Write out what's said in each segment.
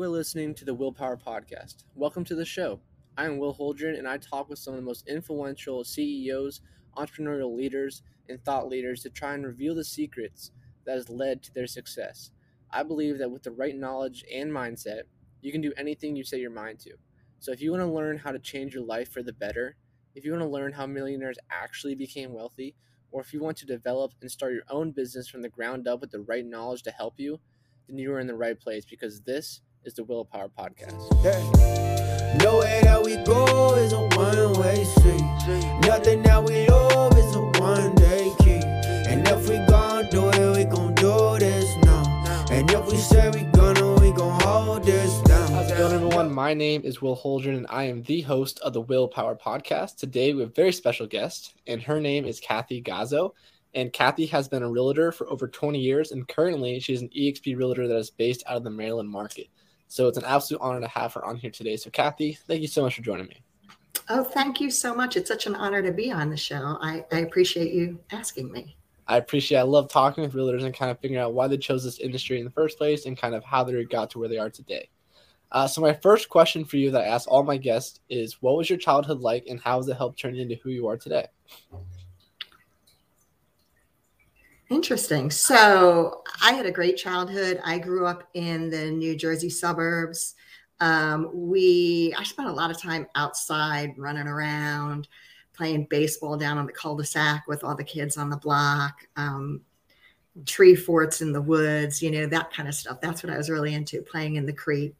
You are listening to the Willpower Podcast. Welcome to the show. I am Will Holdren, and I talk with some of the most influential CEOs, entrepreneurial leaders, and thought leaders to try and reveal the secrets that has led to their success. I believe that with the right knowledge and mindset, you can do anything you set your mind to. So if you want to learn how to change your life for the better, if you want to learn how millionaires actually became wealthy, or if you want to develop and start your own business from the ground up with the right knowledge to help you, then you are in the right place because this is the Willpower Podcast. Yeah. Nowhere that we go is a one way street. Nothing that we love is a one day key. And if we gon' do it, we gon' do this now. And if we say we gonna, we gon' hold this down. How's it going, everyone? My name is Will Holdren, and I am the host of the Willpower Podcast. Today, we have a very special guest, and her name is Kathy Gazzo. And Kathy has been a realtor for over 20 years, and currently she's an EXP realtor that is based out of the Maryland market. So it's an absolute honor to have her on here today. So, Kathy, thank you so much for joining me. Oh, thank you so much. It's such an honor to be on the show. I, I appreciate you asking me. I appreciate I love talking with realtors and kind of figuring out why they chose this industry in the first place and kind of how they got to where they are today. Uh, so my first question for you that I ask all my guests is what was your childhood like and how has it helped turn you into who you are today? Interesting. So I had a great childhood. I grew up in the New Jersey suburbs. Um, we I spent a lot of time outside running around, playing baseball down on the cul-de-sac with all the kids on the block, um, tree forts in the woods, you know, that kind of stuff. That's what I was really into, playing in the creek.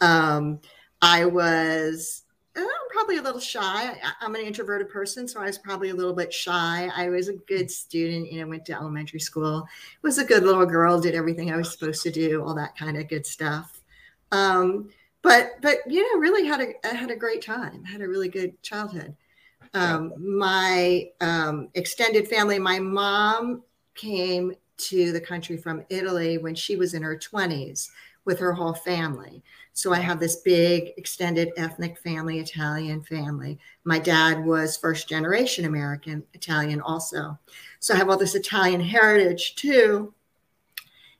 Um, I was I'm probably a little shy. I, am an introverted person, so I was probably a little bit shy. I was a good student, you know, went to elementary school, was a good little girl, did everything I was supposed to do, all that kind of good stuff. Um, but but you know, really had a had a great time, had a really good childhood. Um, my um, extended family, my mom came to the country from Italy when she was in her 20s with her whole family. So I have this big extended ethnic family, Italian family. My dad was first generation American, Italian also. So I have all this Italian heritage too.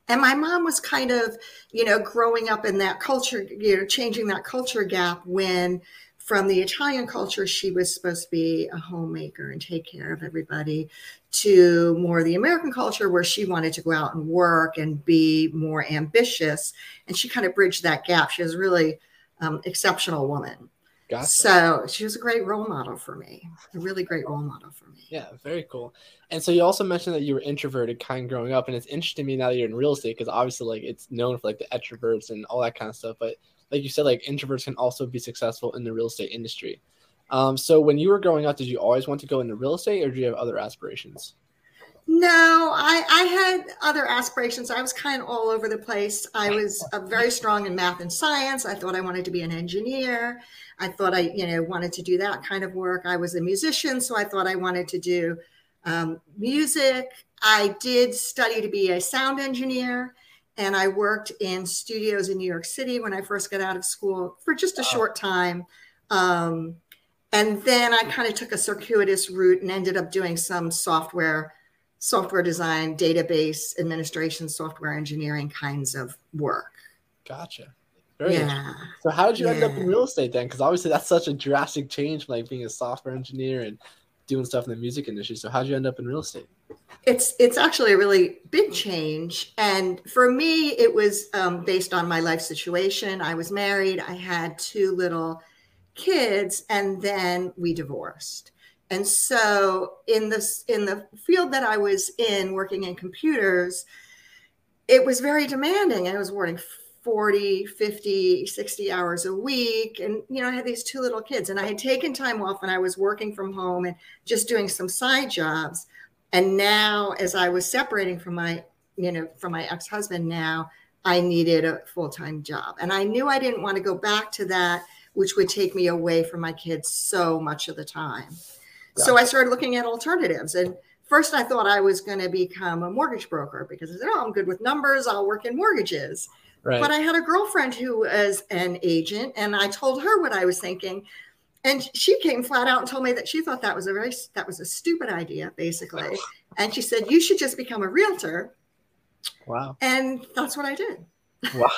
And my mom was kind of, you know, growing up in that culture, you know, changing that culture gap when from the Italian culture, she was supposed to be a homemaker and take care of everybody, to more the American culture where she wanted to go out and work and be more ambitious. And she kind of bridged that gap. She was a really um, exceptional woman. Gotcha. So she was a great role model for me, a really great role model for me. Yeah, very cool. And so you also mentioned that you were introverted kind of growing up, and it's interesting to me now that you're in real estate because obviously like it's known for like the extroverts and all that kind of stuff. But like you said, like introverts can also be successful in the real estate industry. Um, so when you were growing up, did you always want to go into real estate, or do you have other aspirations? No, I, I had other aspirations. I was kind of all over the place. I was uh, very strong in math and science. I thought I wanted to be an engineer. I thought I, you know, wanted to do that kind of work. I was a musician, so I thought I wanted to do um, music. I did study to be a sound engineer and I worked in studios in New York City when I first got out of school for just a wow. short time. Um, and then I kind of took a circuitous route and ended up doing some software, software design, database administration, software engineering kinds of work. Gotcha. Very yeah. So how did you yeah. end up in real estate then? Because obviously that's such a drastic change from like being a software engineer and doing stuff in the music industry. So how did you end up in real estate? it's it's actually a really big change. And for me it was um, based on my life situation. I was married. I had two little kids and then we divorced. And so in this in the field that i was in working in computers it was very demanding. I was working 40 50 60 hours a week. And you know i had these two little kids and i had taken time off and i was working from home and just doing some side jobs. And now as i was separating from my you know from my ex-husband now i needed a full-time job. And i knew i didn't want to go back to that which would take me away from my kids so much of the time. So i started looking at alternatives and first i thought i was going to become a mortgage broker because i said oh i'm good with numbers i'll work in mortgages right. but i had a girlfriend who was an agent and i told her what i was thinking and she came flat out and told me that she thought that was a very that was a stupid idea basically and she said you should just become a realtor wow and that's what i did wow.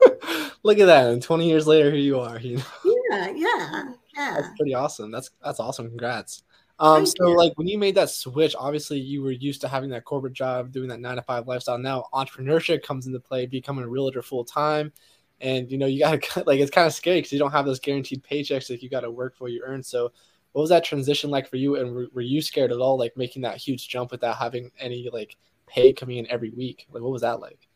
Look at that. And 20 years later, here you are. You know? Yeah, yeah, yeah. That's pretty awesome. That's that's awesome. Congrats. Um, so you. like when you made that switch, obviously you were used to having that corporate job, doing that nine to five lifestyle. Now entrepreneurship comes into play, becoming a realtor full time, and you know you gotta like it's kind of scary because you don't have those guaranteed paychecks. Like you got to work for you earn. So what was that transition like for you? And were, were you scared at all, like making that huge jump without having any like pay coming in every week? Like what was that like?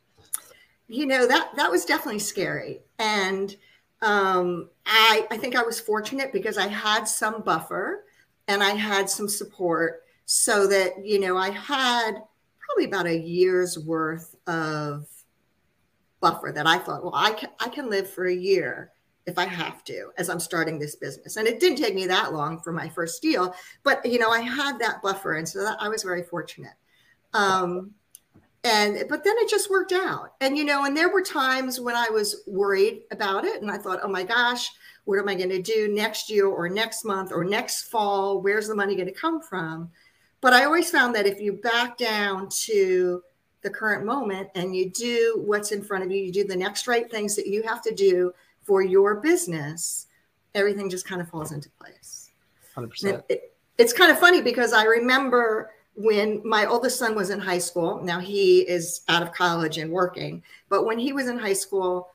You know that that was definitely scary, and um, I I think I was fortunate because I had some buffer and I had some support so that, you know, I had probably about a year's worth of buffer that I thought, well, I can, I can live for a year if I have to as I'm starting this business. And it didn't take me that long for my first deal, but you know, I had that buffer. And so that, I was very fortunate. Um, and but then it just worked out. And you know, and there were times when I was worried about it and I thought, oh my gosh, what am I going to do next year or next month or next fall? Where's the money going to come from? But I always found that if you back down to the current moment and you do what's in front of you, you do the next right things that you have to do for your business, everything just kind of falls into place. 100%. It, it, it's kind of funny because I remember when my oldest son was in high school. Now he is out of college and working, but when he was in high school,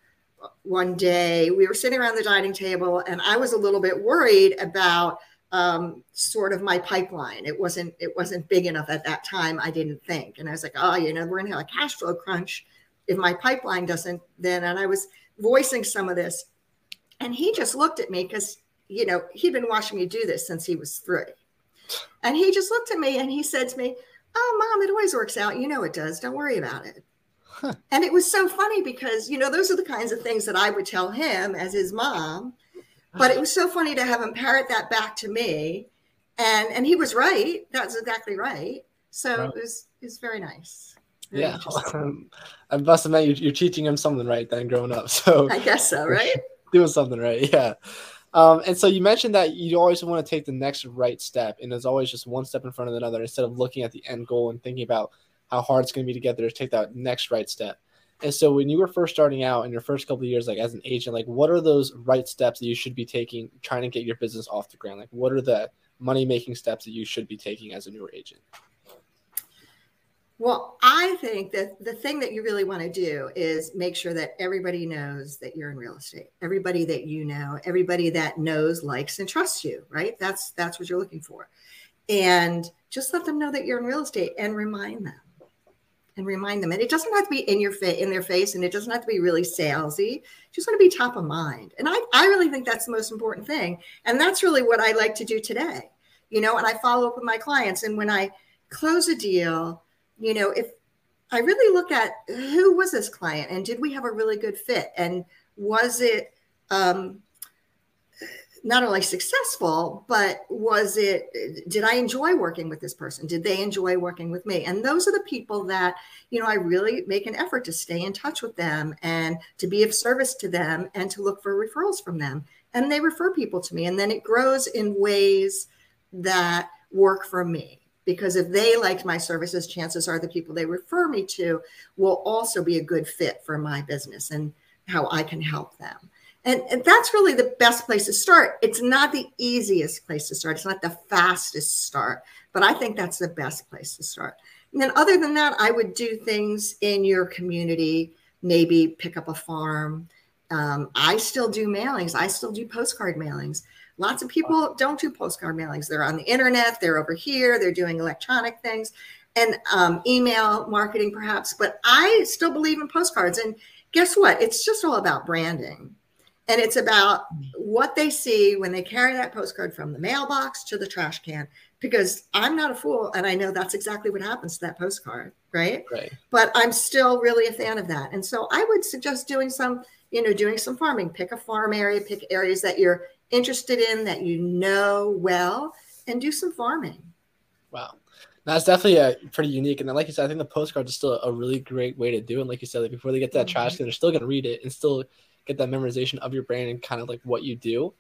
one day we were sitting around the dining table and I was a little bit worried about um, sort of my pipeline. It wasn't it wasn't big enough at that time. I didn't think, and I was like, oh, you know, we're gonna have a cash flow crunch if my pipeline doesn't. Then, and I was voicing some of this, and he just looked at me because you know he'd been watching me do this since he was three, and he just looked at me and he said to me, "Oh, mom, it always works out. You know it does. Don't worry about it." And it was so funny because, you know, those are the kinds of things that I would tell him as his mom. But it was so funny to have him parrot that back to me. And and he was right. That's exactly right. So right. it was it was very nice. Very yeah. Um, I must admit you're, you're teaching him something right then growing up. So I guess so, right? doing something right. Yeah. Um, and so you mentioned that you always want to take the next right step, and there's always just one step in front of another instead of looking at the end goal and thinking about how hard it's going to be to get there to take that next right step. And so when you were first starting out in your first couple of years, like as an agent, like what are those right steps that you should be taking trying to get your business off the ground? Like what are the money making steps that you should be taking as a newer agent? Well, I think that the thing that you really want to do is make sure that everybody knows that you're in real estate. Everybody that you know, everybody that knows, likes, and trusts you, right? That's that's what you're looking for. And just let them know that you're in real estate and remind them and remind them. And it doesn't have to be in your fa- in their face, and it doesn't have to be really salesy. Just want to be top of mind. And I, I really think that's the most important thing. And that's really what I like to do today. You know, and I follow up with my clients. And when I close a deal, you know, if I really look at who was this client and did we have a really good fit? And was it um, not only successful, but was it, did I enjoy working with this person? Did they enjoy working with me? And those are the people that, you know, I really make an effort to stay in touch with them and to be of service to them and to look for referrals from them. And they refer people to me. And then it grows in ways that work for me. Because if they liked my services, chances are the people they refer me to will also be a good fit for my business and how I can help them. And, and, that's really the best place to start. It's not the easiest place to start. It's not the fastest start, but I think that's the best place to start. And then, other than that, I would do things in your community, maybe pick up a farm. Um, I still do mailings, I still do postcard mailings. Lots of people don't do postcard mailings. They're on the internet, they're over here, they're doing electronic things and um, email marketing, perhaps. But I still believe in postcards. And guess what? It's just all about branding and it's about what they see when they carry that postcard from the mailbox to the trash can. Because I'm not a fool and I know that's exactly what happens to that postcard, right? Right. But I'm still really a fan of that. And so I would suggest doing some, you know, doing some farming. Pick a farm area, pick areas that you're interested in, that you know well, and do some farming. Wow. That's definitely a pretty unique. And then, like you said, I think the postcard is still a really great way to do it. And like you said, like before they get to that mm-hmm. trash can, they're still going to read it and still get that memorization of your brand and kind of like what you do.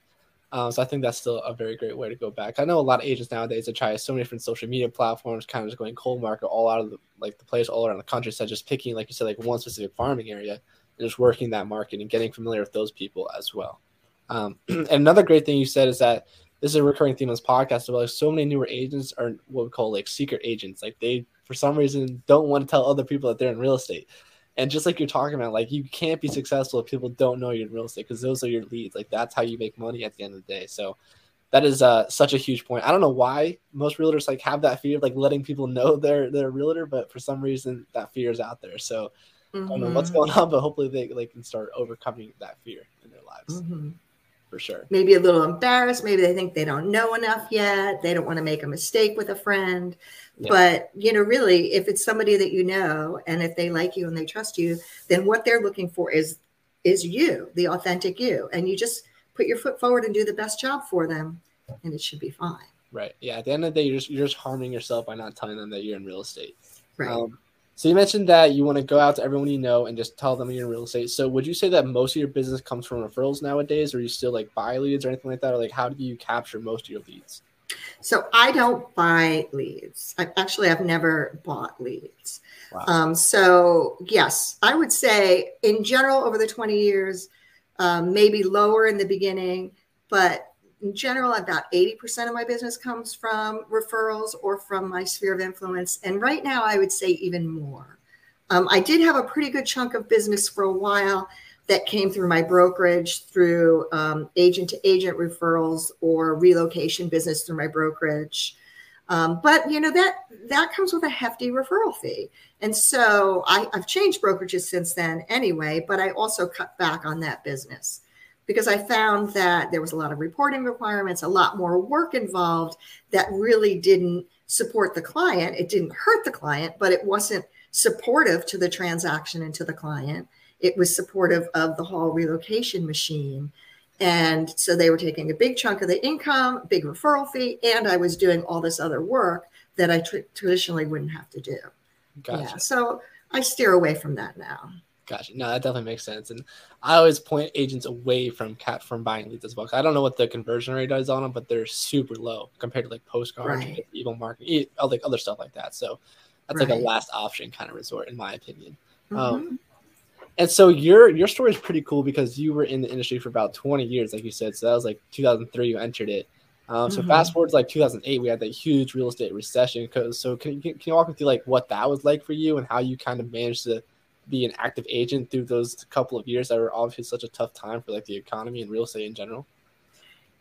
Um, so I think that's still a very great way to go back. I know a lot of agents nowadays that try so many different social media platforms, kind of just going cold market all out of the like the place all around the country. So just picking, like you said, like one specific farming area. and just working that market and getting familiar with those people as well. Um, and another great thing you said is that this is a recurring theme on this podcast about like so many newer agents are what we call like secret agents. Like they for some reason don't want to tell other people that they're in real estate. And just like you're talking about, like you can't be successful if people don't know you're in real estate because those are your leads. Like that's how you make money at the end of the day. So that is uh, such a huge point. I don't know why most realtors like have that fear of like letting people know they're they're a realtor, but for some reason that fear is out there. So mm-hmm. I don't know what's mm-hmm. going on, but hopefully they, they can start overcoming that fear in their lives. Mm-hmm for sure. Maybe a little embarrassed. Maybe they think they don't know enough yet. They don't want to make a mistake with a friend. Yeah. But, you know, really, if it's somebody that you know and if they like you and they trust you, then what they're looking for is is you, the authentic you. And you just put your foot forward and do the best job for them and it should be fine. Right. Yeah. At the end of the day, you're just, you're just harming yourself by not telling them that you're in real estate. Right. Um, so you mentioned that you want to go out to everyone you know and just tell them you're in real estate. So would you say that most of your business comes from referrals nowadays, or you still like buy leads or anything like that, or like how do you capture most of your leads? So I don't buy leads. I, actually, I've never bought leads. Wow. Um, so yes, I would say in general over the 20 years, um, maybe lower in the beginning, but in general, about 80% of my business comes from referrals or from my sphere of influence. And right now, I would say even more. Um, I did have a pretty good chunk of business for a while that came through my brokerage, through um, agent to agent referrals or relocation business through my brokerage. Um, but you know that that comes with a hefty referral fee, and so I, I've changed brokerages since then anyway. But I also cut back on that business because I found that there was a lot of reporting requirements, a lot more work involved that really didn't support the client. It didn't hurt the client, but it wasn't supportive to the transaction and to the client. It was supportive of the whole relocation machine. And so they were taking a big chunk of the income, big referral fee, and I was doing all this other work that I tr- traditionally wouldn't have to do. Gotcha. Yeah. So I steer away from that now. Gotcha. No, that definitely makes sense. And I always point agents away from cat from buying leads as well. I don't know what the conversion rate is on them, but they're super low compared to like postcards, right. email marketing, like other stuff like that. So that's right. like a last option kind of resort, in my opinion. Um, mm-hmm. Um, and so your your story is pretty cool because you were in the industry for about 20 years, like you said. So that was like 2003 you entered it. Um, so mm-hmm. fast forward to like 2008, we had that huge real estate recession. So can you, can you walk me through like what that was like for you and how you kind of managed to be an active agent through those couple of years that were obviously such a tough time for like the economy and real estate in general?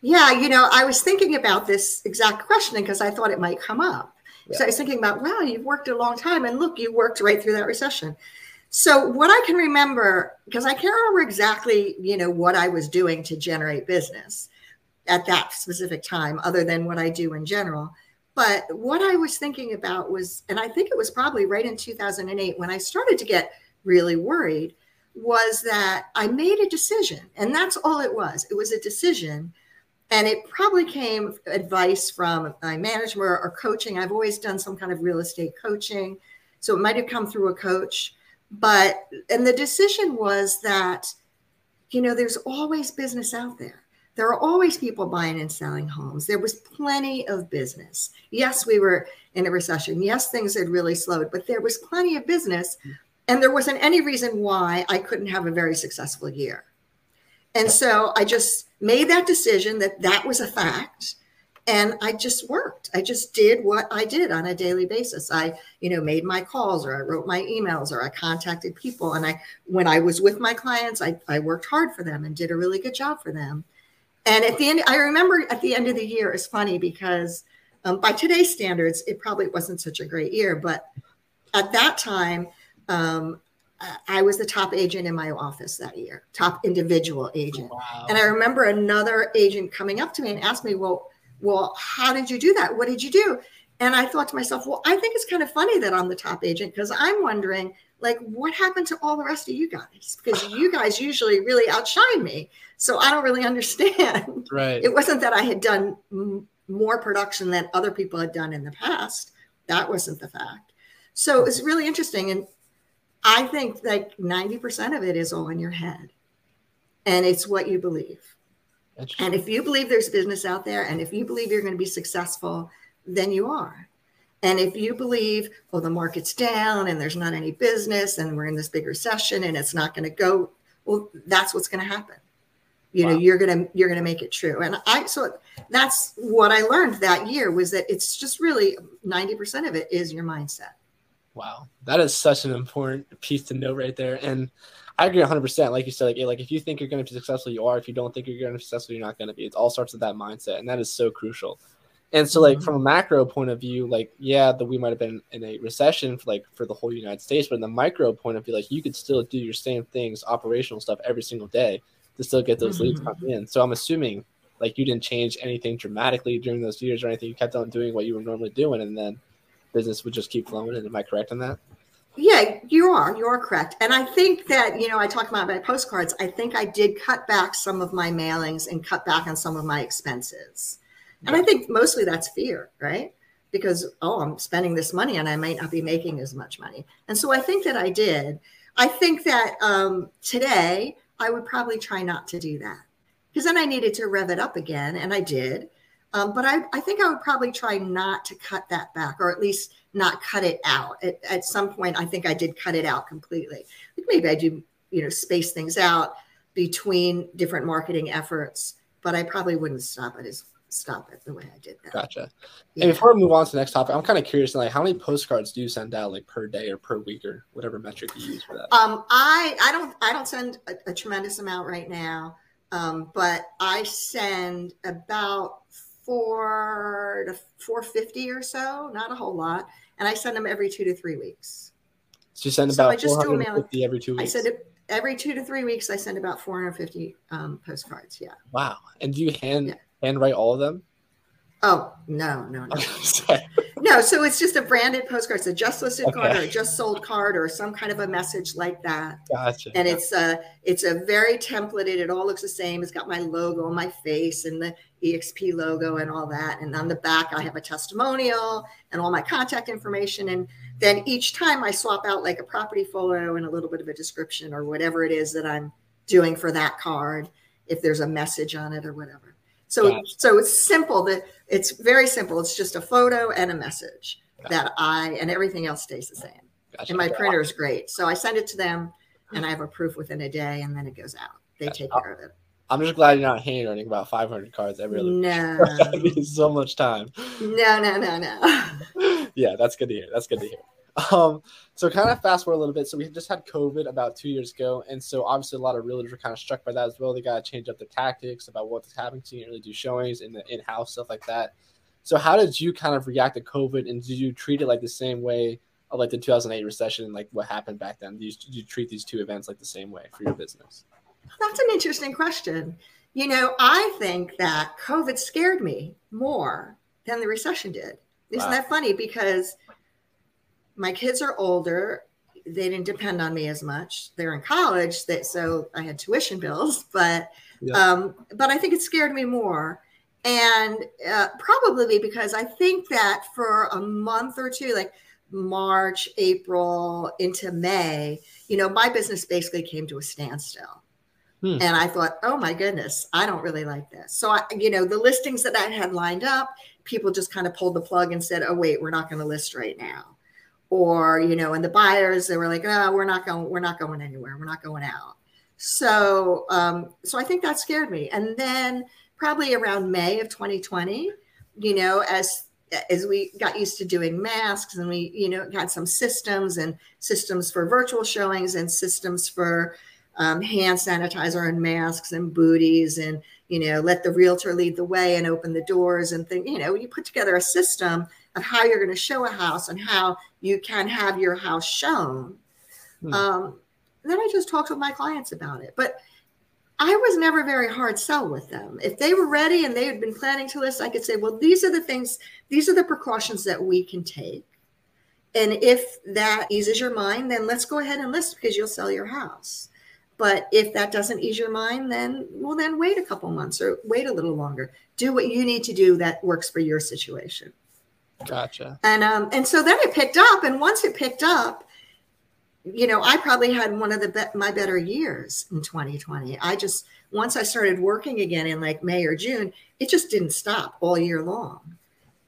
Yeah, you know, I was thinking about this exact question because I thought it might come up. Yeah. So I was thinking about, wow, you've worked a long time, and look, you worked right through that recession. So what I can remember, because I can't remember exactly, you know, what I was doing to generate business at that specific time, other than what I do in general. But what I was thinking about was, and I think it was probably right in 2008 when I started to get really worried was that I made a decision, and that's all it was. It was a decision. And it probably came advice from my management or coaching. I've always done some kind of real estate coaching. So it might have come through a coach. But, and the decision was that, you know, there's always business out there. There are always people buying and selling homes. There was plenty of business. Yes, we were in a recession. Yes, things had really slowed, but there was plenty of business and there wasn't any reason why I couldn't have a very successful year. And so I just made that decision that that was a fact. And I just worked. I just did what I did on a daily basis. I, you know, made my calls or I wrote my emails or I contacted people. And I, when I was with my clients, I, I worked hard for them and did a really good job for them. And at the end, I remember at the end of the year, it's funny because um, by today's standards, it probably wasn't such a great year. But at that time, um, I was the top agent in my office that year, top individual agent. Wow. And I remember another agent coming up to me and asked me, "Well, well, how did you do that? What did you do?" And I thought to myself, "Well, I think it's kind of funny that I'm the top agent because I'm wondering, like, what happened to all the rest of you guys? Because you guys usually really outshine me, so I don't really understand. Right? It wasn't that I had done m- more production than other people had done in the past. That wasn't the fact. So it was really interesting and I think like 90% of it is all in your head and it's what you believe. And if you believe there's business out there and if you believe you're going to be successful, then you are. And if you believe, well, the market's down and there's not any business and we're in this big recession and it's not going to go, well, that's what's going to happen. You wow. know, you're gonna you're gonna make it true. And I so that's what I learned that year was that it's just really 90% of it is your mindset. Wow. That is such an important piece to note right there. And I agree 100%. Like you said, like, like if you think you're going to be successful, you are. If you don't think you're going to be successful, you're not going to be. It all starts with that mindset. And that is so crucial. And so, like, mm-hmm. from a macro point of view, like, yeah, that we might have been in a recession for like for the whole United States, but in the micro point of view, like, you could still do your same things, operational stuff every single day to still get those mm-hmm. leads coming in. So I'm assuming like you didn't change anything dramatically during those years or anything. You kept on doing what you were normally doing, and then business would just keep flowing. And am I correct on that? Yeah, you are. You are correct. And I think that, you know, I talked about my postcards. I think I did cut back some of my mailings and cut back on some of my expenses. And I think mostly that's fear, right? Because, oh, I'm spending this money and I might not be making as much money. And so I think that I did. I think that um, today I would probably try not to do that because then I needed to rev it up again. And I did. Um, but I, I think I would probably try not to cut that back, or at least not cut it out. At, at some point, I think I did cut it out completely. Like maybe I do, you know, space things out between different marketing efforts, but I probably wouldn't stop it as stop it the way I did that. Gotcha. Yeah. And before we move on to the next topic, I'm kind of curious, like, how many postcards do you send out, like, per day or per week or whatever metric you use for that? Um, I I don't I don't send a, a tremendous amount right now, um, but I send about four to 450 or so, not a whole lot. And I send them every two to three weeks. So you send about so 450 every two weeks? I send it every two to three weeks. I send about 450 um, postcards. Yeah. Wow. And do you hand yeah. handwrite all of them? Oh no, no, no. no, so it's just a branded postcard. It's a just listed okay. card or a just sold card or some kind of a message like that. Gotcha. And it's a it's a very templated. It all looks the same. It's got my logo, and my face, and the EXP logo and all that. And on the back, I have a testimonial and all my contact information. And then each time I swap out like a property photo and a little bit of a description or whatever it is that I'm doing for that card, if there's a message on it or whatever. So, yeah. so it's simple. That it's very simple. It's just a photo and a message that I and everything else stays the same. Gotcha. And my printer is great. So I send it to them, and I have a proof within a day, and then it goes out. They gotcha. take care of it. I'm just glad you're not handwriting about 500 cards every other. No, so much time. No, no, no, no. yeah, that's good to hear. That's good to hear. Um, so kind of fast forward a little bit. So we just had COVID about two years ago, and so obviously a lot of realtors were kind of struck by that as well. They got to change up their tactics about what's happening. So you really do showings in the in-house stuff like that. So how did you kind of react to COVID, and did you treat it like the same way of like the 2008 recession, like what happened back then? Did you, you treat these two events like the same way for your business? That's an interesting question. You know, I think that COVID scared me more than the recession did. Isn't wow. that funny? Because my kids are older. They didn't depend on me as much. They're in college, that so I had tuition bills, but yeah. um, but I think it scared me more, and uh, probably because I think that for a month or two, like March, April into May, you know, my business basically came to a standstill. Hmm. And I thought, oh my goodness, I don't really like this. So I, you know, the listings that I had lined up, people just kind of pulled the plug and said, oh wait, we're not going to list right now or you know and the buyers they were like oh we're not going we're not going anywhere. We're not going out. So um, so i think that scared me. And then probably around may of 2020 you know as as we got used to doing masks and we you know got some systems and systems for virtual showings and systems for um, hand sanitizer and masks and booties and you know let the realtor lead the way and open the doors and think you know you put together a system of how you're going to show a house and how you can have your house shown. Hmm. Um, then I just talked with my clients about it. But I was never very hard sell with them. If they were ready and they had been planning to list, I could say, well, these are the things, these are the precautions that we can take. And if that eases your mind, then let's go ahead and list because you'll sell your house. But if that doesn't ease your mind, then well, then wait a couple months or wait a little longer. Do what you need to do that works for your situation. Gotcha. And um and so then it picked up, and once it picked up, you know, I probably had one of the be- my better years in 2020. I just once I started working again in like May or June, it just didn't stop all year long,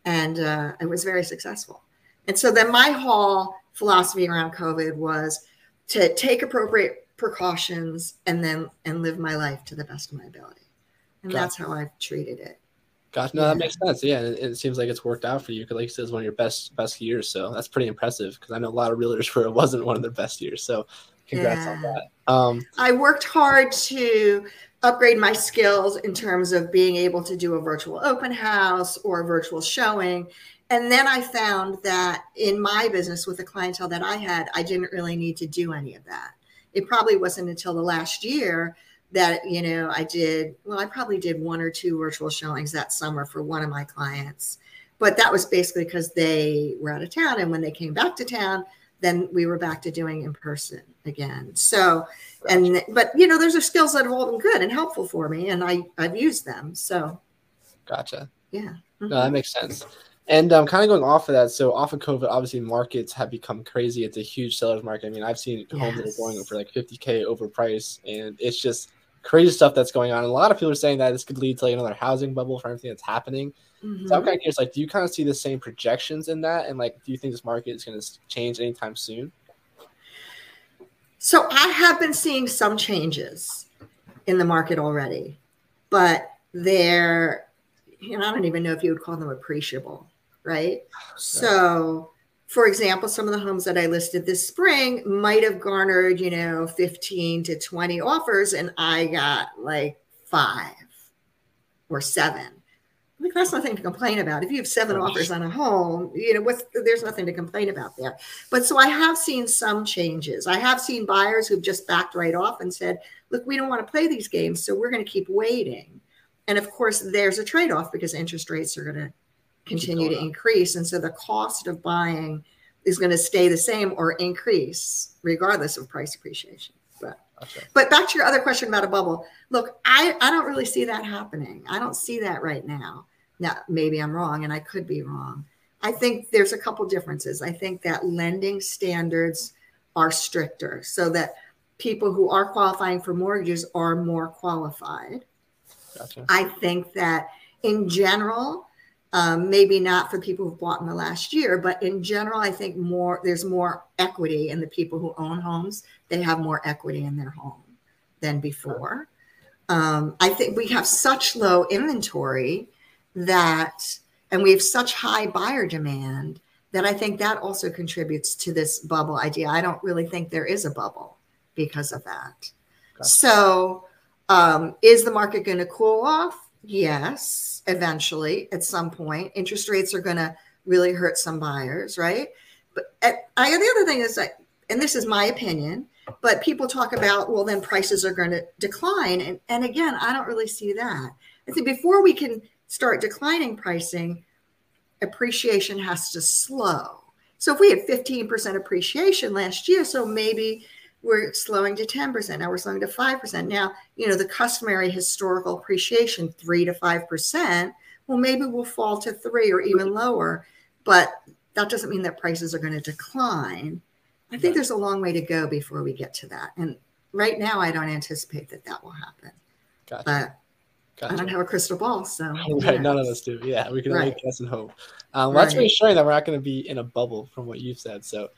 and uh, it was very successful. And so then my whole philosophy around COVID was to take appropriate precautions and then and live my life to the best of my ability. And Gotcha. that's how I've treated it. Gosh, no, that makes sense. Yeah, and it, seems like it's worked out for you because, like you said, it's one of your best best years. So that's pretty impressive. Because I know a lot of realtors where it wasn't one of their best years. So congrats on that. Um, I worked hard to upgrade my skills in terms of being able to do a virtual open house or a virtual showing. And then I found that in my business with the clientele that I had, I didn't really need to do any of that. It probably wasn't until the last year that, you know, I did, well, I probably did one or two virtual showings that summer for one of my clients. But that was basically because they were out of town. And when they came back to town, then we were back to doing in person again. So, and but you know those are skills that have all been good and helpful for me and i i've used them so gotcha. yeah No, that makes sense. And um, kind of going off of that, so off of COVID, obviously markets have become crazy. It's a huge seller's market. I mean, I've seen homes that are going for like 50k overpriced, and it's just crazy stuff that's going on. And a lot of people are saying that this could lead to like another housing bubble for everything that's happening. So I'm Mhm. kind of curious, like, do you kind of see the same projections in that, and like, do you think this market is going to change anytime soon? so i have been seeing some changes in the market already but they're you know i don't even know if you would call them appreciable right so for example some of the homes that i listed this spring might have garnered you know 15 to 20 offers and i got like five or seven like that's nothing to complain about. If you have seven Right. offers on a home, you know what's there's nothing to complain about there. But so I have seen some changes. I have seen buyers who've just backed right off and said, "Look, we don't want to play these games, so we're going to keep waiting." And of course, there's a trade-off because interest rates are going to continue to increase, and so the cost of buying is going to stay the same or increase regardless of price appreciation. But Gotcha. but back to your other question about a bubble. Look, I, I don't really see that happening. I don't see that right now. Now, maybe I'm wrong, and I could be wrong. I think there's a couple differences. I think that lending standards are stricter so that people who are qualifying for mortgages are more qualified. Gotcha. I think that in general, um, maybe not for people who've bought in the last year, but in general, I think more there's more equity in the people who own homes. They have more equity in their home than before. Um, I think we have such low inventory that, and we have such high buyer demand that I think that also contributes to this bubble idea. I don't really think there is a bubble because of that. Gotcha. So, um, is the market going to cool off? Yes, eventually, at some point. Interest rates are going to really hurt some buyers, right? But at, I, the other thing is that, and this is my opinion, but people talk about, well, then prices are going to decline. And, and again, I don't really see that. I think before we can start declining pricing, appreciation has to slow. So if we had 15% appreciation last year, so maybe we're slowing to 10%. Now we're slowing to 5%. Now, you know, the customary historical appreciation, 3 to 5%, well, maybe we'll fall to 3 or even lower, but that doesn't mean that prices are going to decline. I think there's a long way to go before we get to that. And right now, I don't anticipate that that will happen. Gotcha. But I don't have a crystal ball, so Right, yeah. none of us do. Yeah, we can only guess and hope. Um, well, That's reassuring that we're not going to be in a bubble from what you've said. So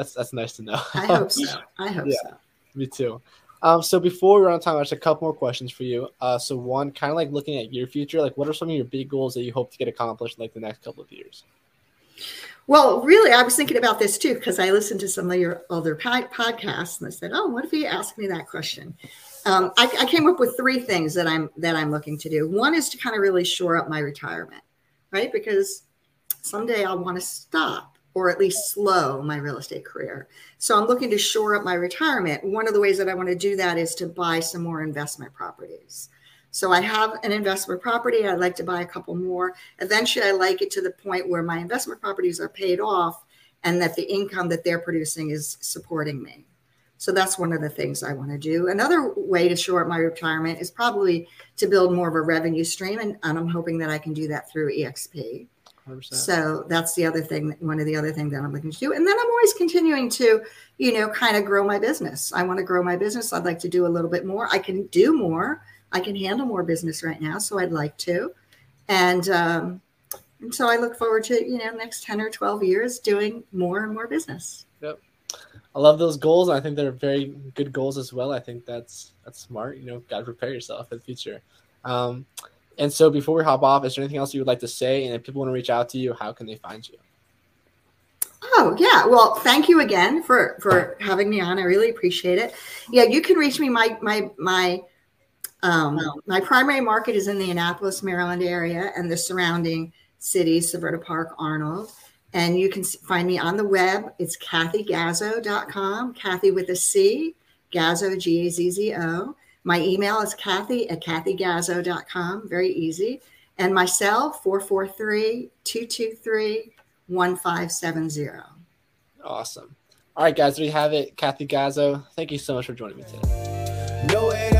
that's that's nice to know. I hope so. I hope Yeah. so. Me too. Um, so before we run out of time, I just have a couple more questions for you. Uh, so one, kind of like looking at your future, like what are some of your big goals that you hope to get accomplished like the next couple of years? Well, really, I was thinking about this too because I listened to some of your other po- podcasts and I said, "Oh, what if you asked me that question?" Um, I, I came up with three things that I'm that I'm looking to do. One is to kind of really shore up my retirement, right? Because someday I'll want to stop or at least slow my real estate career. So I'm looking to shore up my retirement. One of the ways that I want to do that is to buy some more investment properties. So I have an investment property. I'd like to buy a couple more. Eventually, I like it to the point where my investment properties are paid off and that the income that they're producing is supporting me. So that's one of the things I want to do. Another way to shore up my retirement is probably to build more of a revenue stream. And, and I'm hoping that I can do that through EXP. 100%. So that's the other thing, one of the other things that I'm looking to do. And then I'm always continuing to, you know, kind of grow my business. I want to grow my business. I'd like to do a little bit more. I can do more. I can handle more business right now. So I'd like to. And, um, and so I look forward to you know next ten or twelve years doing more and more business. Yep. I love those goals. I think they're very good goals as well. I think that's that's smart. You know, got to prepare yourself for the future. Um, and so before we hop off, is there anything else you would like to say? And if people want to reach out to you, how can they find you? Oh yeah, well, thank you again for for having me on. I really appreciate it. Yeah, you can reach me. My my my um, my primary market is in the Annapolis, Maryland area and the surrounding cities, Severna Park, Arnold. And you can find me on the web. It's kathygazzo.com, Kathy with a C, Gazzo, G A Z Z O. My email is kathy at kathygazzo.com, very easy. And my cell, 443 223 1570. Awesome. All right, guys, we have it. Kathy Gazzo, thank you so much for joining me today. Nowhere